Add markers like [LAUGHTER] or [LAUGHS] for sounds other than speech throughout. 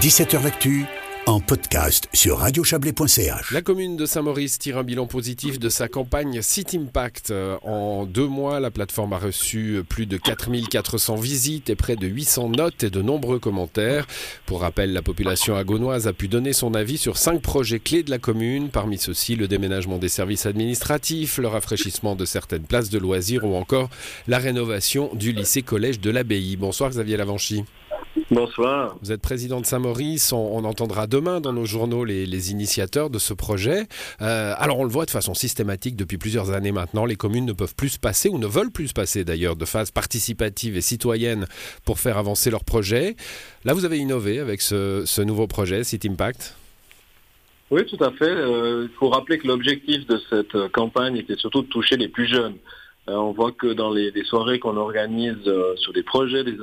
17h L'actu en podcast sur radiochablais.ch. La commune de Saint-Maurice tire un bilan positif de sa campagne Site Impact. En deux mois, la plateforme a reçu plus de 4400 visites et près de 800 notes et de nombreux commentaires. Pour rappel, la population agonoise a pu donner son avis sur cinq projets clés de la commune. Parmi ceux-ci, le déménagement des services administratifs, le rafraîchissement de certaines places de loisirs ou encore la rénovation du lycée-collège de l'Abbaye. Bonsoir Xavier Lavanchy. Bonsoir. Vous êtes président de Saint-Maurice. On, entendra demain dans nos journaux les, initiateurs de ce projet. Euh, alors on le voit de façon systématique depuis plusieurs années maintenant. Les communes ne peuvent plus se passer ou ne veulent plus se passer d'ailleurs de phase participative et citoyenne pour faire avancer leur projet. Là, vous avez innové avec ce, nouveau projet, City Impact. Oui, tout à fait. Euh, il faut rappeler que l'objectif de cette campagne était surtout de toucher les plus jeunes. Euh, on voit que dans les, soirées qu'on organise sur des projets, des,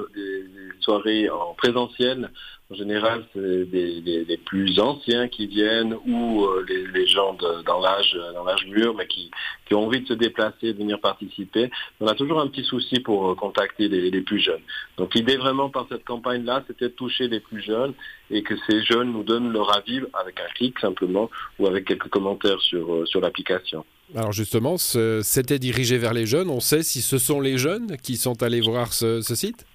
soirées en présentiel. En général, c'est des, les, plus anciens qui viennent ou euh, les, gens dans l'âge dans l'âge mûr, mais qui, ont envie de se déplacer, de venir participer. On a toujours un petit souci pour euh, contacter les, plus jeunes. Donc l'idée vraiment par cette campagne-là, c'était de toucher les plus jeunes et que ces jeunes nous donnent leur avis avec un clic simplement ou avec quelques commentaires euh, sur l'application. Alors justement, c'était dirigé vers les jeunes. On sait si ce sont les jeunes qui sont allés voir ce site?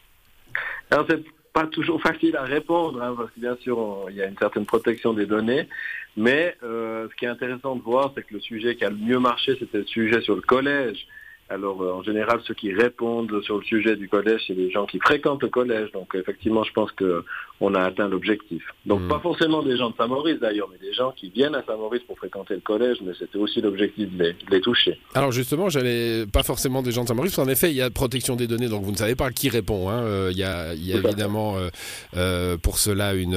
Alors c'est pas toujours [LAUGHS] facile à répondre, hein, parce que bien sûr il y a une certaine protection des données, mais euh, ce qui est intéressant de voir, c'est que le sujet qui a le mieux marché, c'était le sujet sur le collège. Alors, euh, en général, ceux qui répondent sur le sujet du collège, c'est les gens qui fréquentent le collège. Donc, effectivement, je pense qu'on a atteint l'objectif. Donc, hmm. pas forcément des gens de Saint-Maurice d'ailleurs, mais des gens qui viennent à Saint-Maurice pour fréquenter le collège, mais c'était aussi l'objectif de, les, toucher. Alors, justement, j'allais pas forcément des gens de Saint-Maurice, en effet, il y a protection des données, donc vous ne savez pas qui répond. Hein. Euh, il y a, évidemment euh, pour cela une,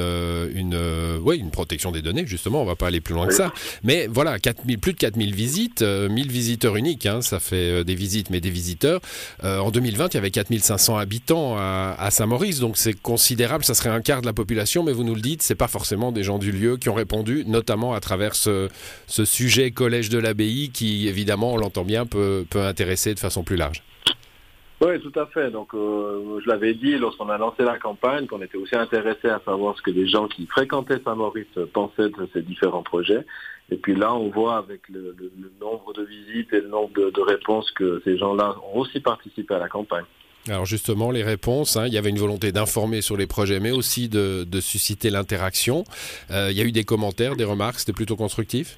une, ouais, une protection des données, justement, on va pas aller plus loin que ça. Mais voilà, 4000, plus de 4000 visites, 1000 visiteurs uniques, hein, ça fait des visites, mais des visiteurs. Euh, en 2020, il y avait 4500 habitants à, Saint-Maurice, donc c'est considérable. Ça serait un quart de la population, mais vous nous le dites, c'est pas forcément des gens du lieu qui ont répondu, notamment à travers ce, sujet collège de l'abbaye qui, évidemment, on l'entend bien, peut intéresser de façon plus large. Oui, tout à fait. Donc, euh, je l'avais dit lorsqu'on a lancé la campagne, qu'on était aussi intéressé à savoir ce que les gens qui fréquentaient Saint-Maurice pensaient de ces différents projets. Et puis là, on voit avec le, nombre de visites et le nombre de, réponses que ces gens-là ont aussi participé à la campagne. Alors justement, les réponses, hein, il y avait une volonté d'informer sur les projets, mais aussi de, susciter l'interaction. Euh, il y a eu des commentaires, des remarques, c'était plutôt constructif?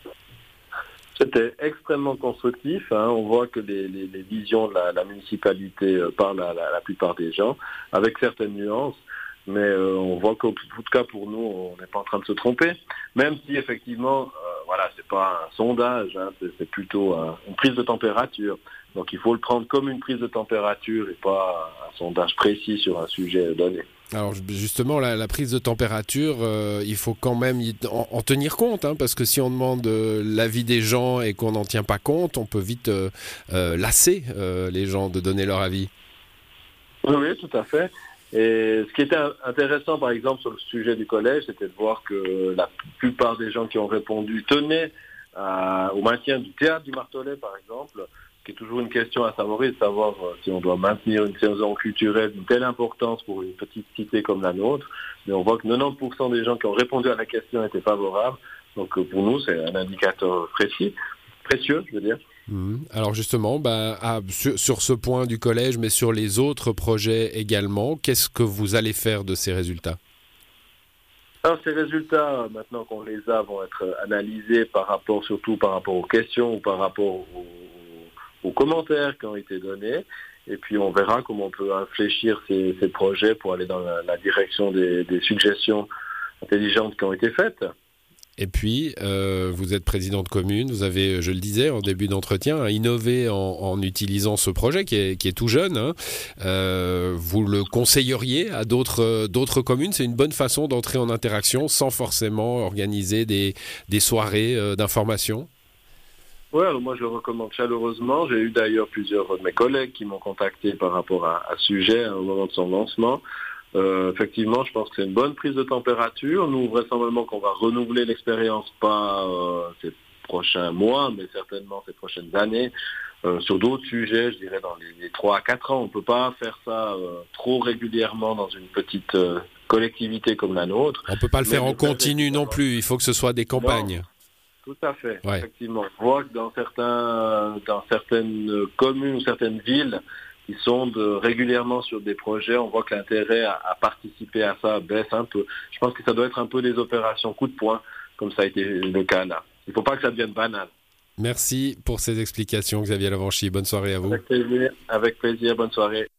C'était extrêmement constructif. Hein. On voit que les, visions de la, municipalité euh, parlent à la, plupart des gens, avec certaines nuances. Mais euh, on voit qu'au tout cas pour nous, on n'est pas en train de se tromper. Même si effectivement, euh, voilà, c'est pas un sondage, hein, c'est plutôt une prise de température. Donc il faut le prendre comme une prise de température et pas un sondage précis sur un sujet donné. Alors justement, la, prise de température, euh, il faut quand même en, tenir compte, hein, parce que si on demande euh, l'avis des gens et qu'on n'en tient pas compte, on peut vite euh, lasser les gens de donner leur avis. Oui, tout à fait. Et ce qui était intéressant, par exemple, sur le sujet du collège, c'était de voir que la plupart des gens qui ont répondu tenaient au maintien du théâtre du Martelet, par exemple qui est toujours une question à savoir, de savoir euh, si on doit maintenir une saison culturelle d'une telle importance pour une petite cité comme la nôtre. Mais on voit que 90% des gens qui ont répondu à la question étaient favorables. Donc euh, pour nous, c'est un indicateur précis, précieux, je veux dire. Mmh. Alors justement, bah, sur, ce point du collège, mais sur les autres projets également, qu'est-ce que vous allez faire de ces résultats? Alors ces résultats, maintenant qu'on les a, vont être analysés par rapport, surtout par rapport aux questions ou par rapport aux, aux commentaires qui ont été donnés. Et puis on verra comment on peut infléchir ces, projets pour aller dans la, direction des, suggestions intelligentes qui ont été faites. Et puis, euh, vous êtes président de commune, vous avez, je le disais en début d'entretien, innové en, utilisant ce projet qui est, tout jeune. Hein. Euh, vous le conseilleriez à d'autres communes? C'est une bonne façon d'entrer en interaction sans forcément organiser des, soirées euh, d'information? Oui, alors moi je le recommande chaleureusement. J'ai eu d'ailleurs plusieurs de mes collègues qui m'ont contacté par rapport à, ce sujet hein, au moment de son lancement. Euh, effectivement, je pense que c'est une bonne prise de température. Nous, vraisemblablement qu'on va renouveler l'expérience, pas euh, ces prochains mois, mais certainement ces prochaines années. Euh, sur d'autres sujets, je dirais dans les, les 3 à 4 ans, on ne peut pas faire ça trop régulièrement dans une petite collectivité comme la nôtre. On peut pas le faire en continu non plus. Il faut que ce soit des campagnes. Tout à fait. Effectivement, on voit que dans certains, dans certaines communes ou certaines villes, qui sont régulièrement sur des projets, on voit que l'intérêt à, participer à ça baisse un peu. Je pense que ça doit être un peu des opérations coup de poing, comme ça a été le cas là. Il ne faut pas que ça devienne banal. Merci pour ces explications, Xavier Lavanchy. Bonne soirée à vous. Avec plaisir, avec plaisir bonne soirée.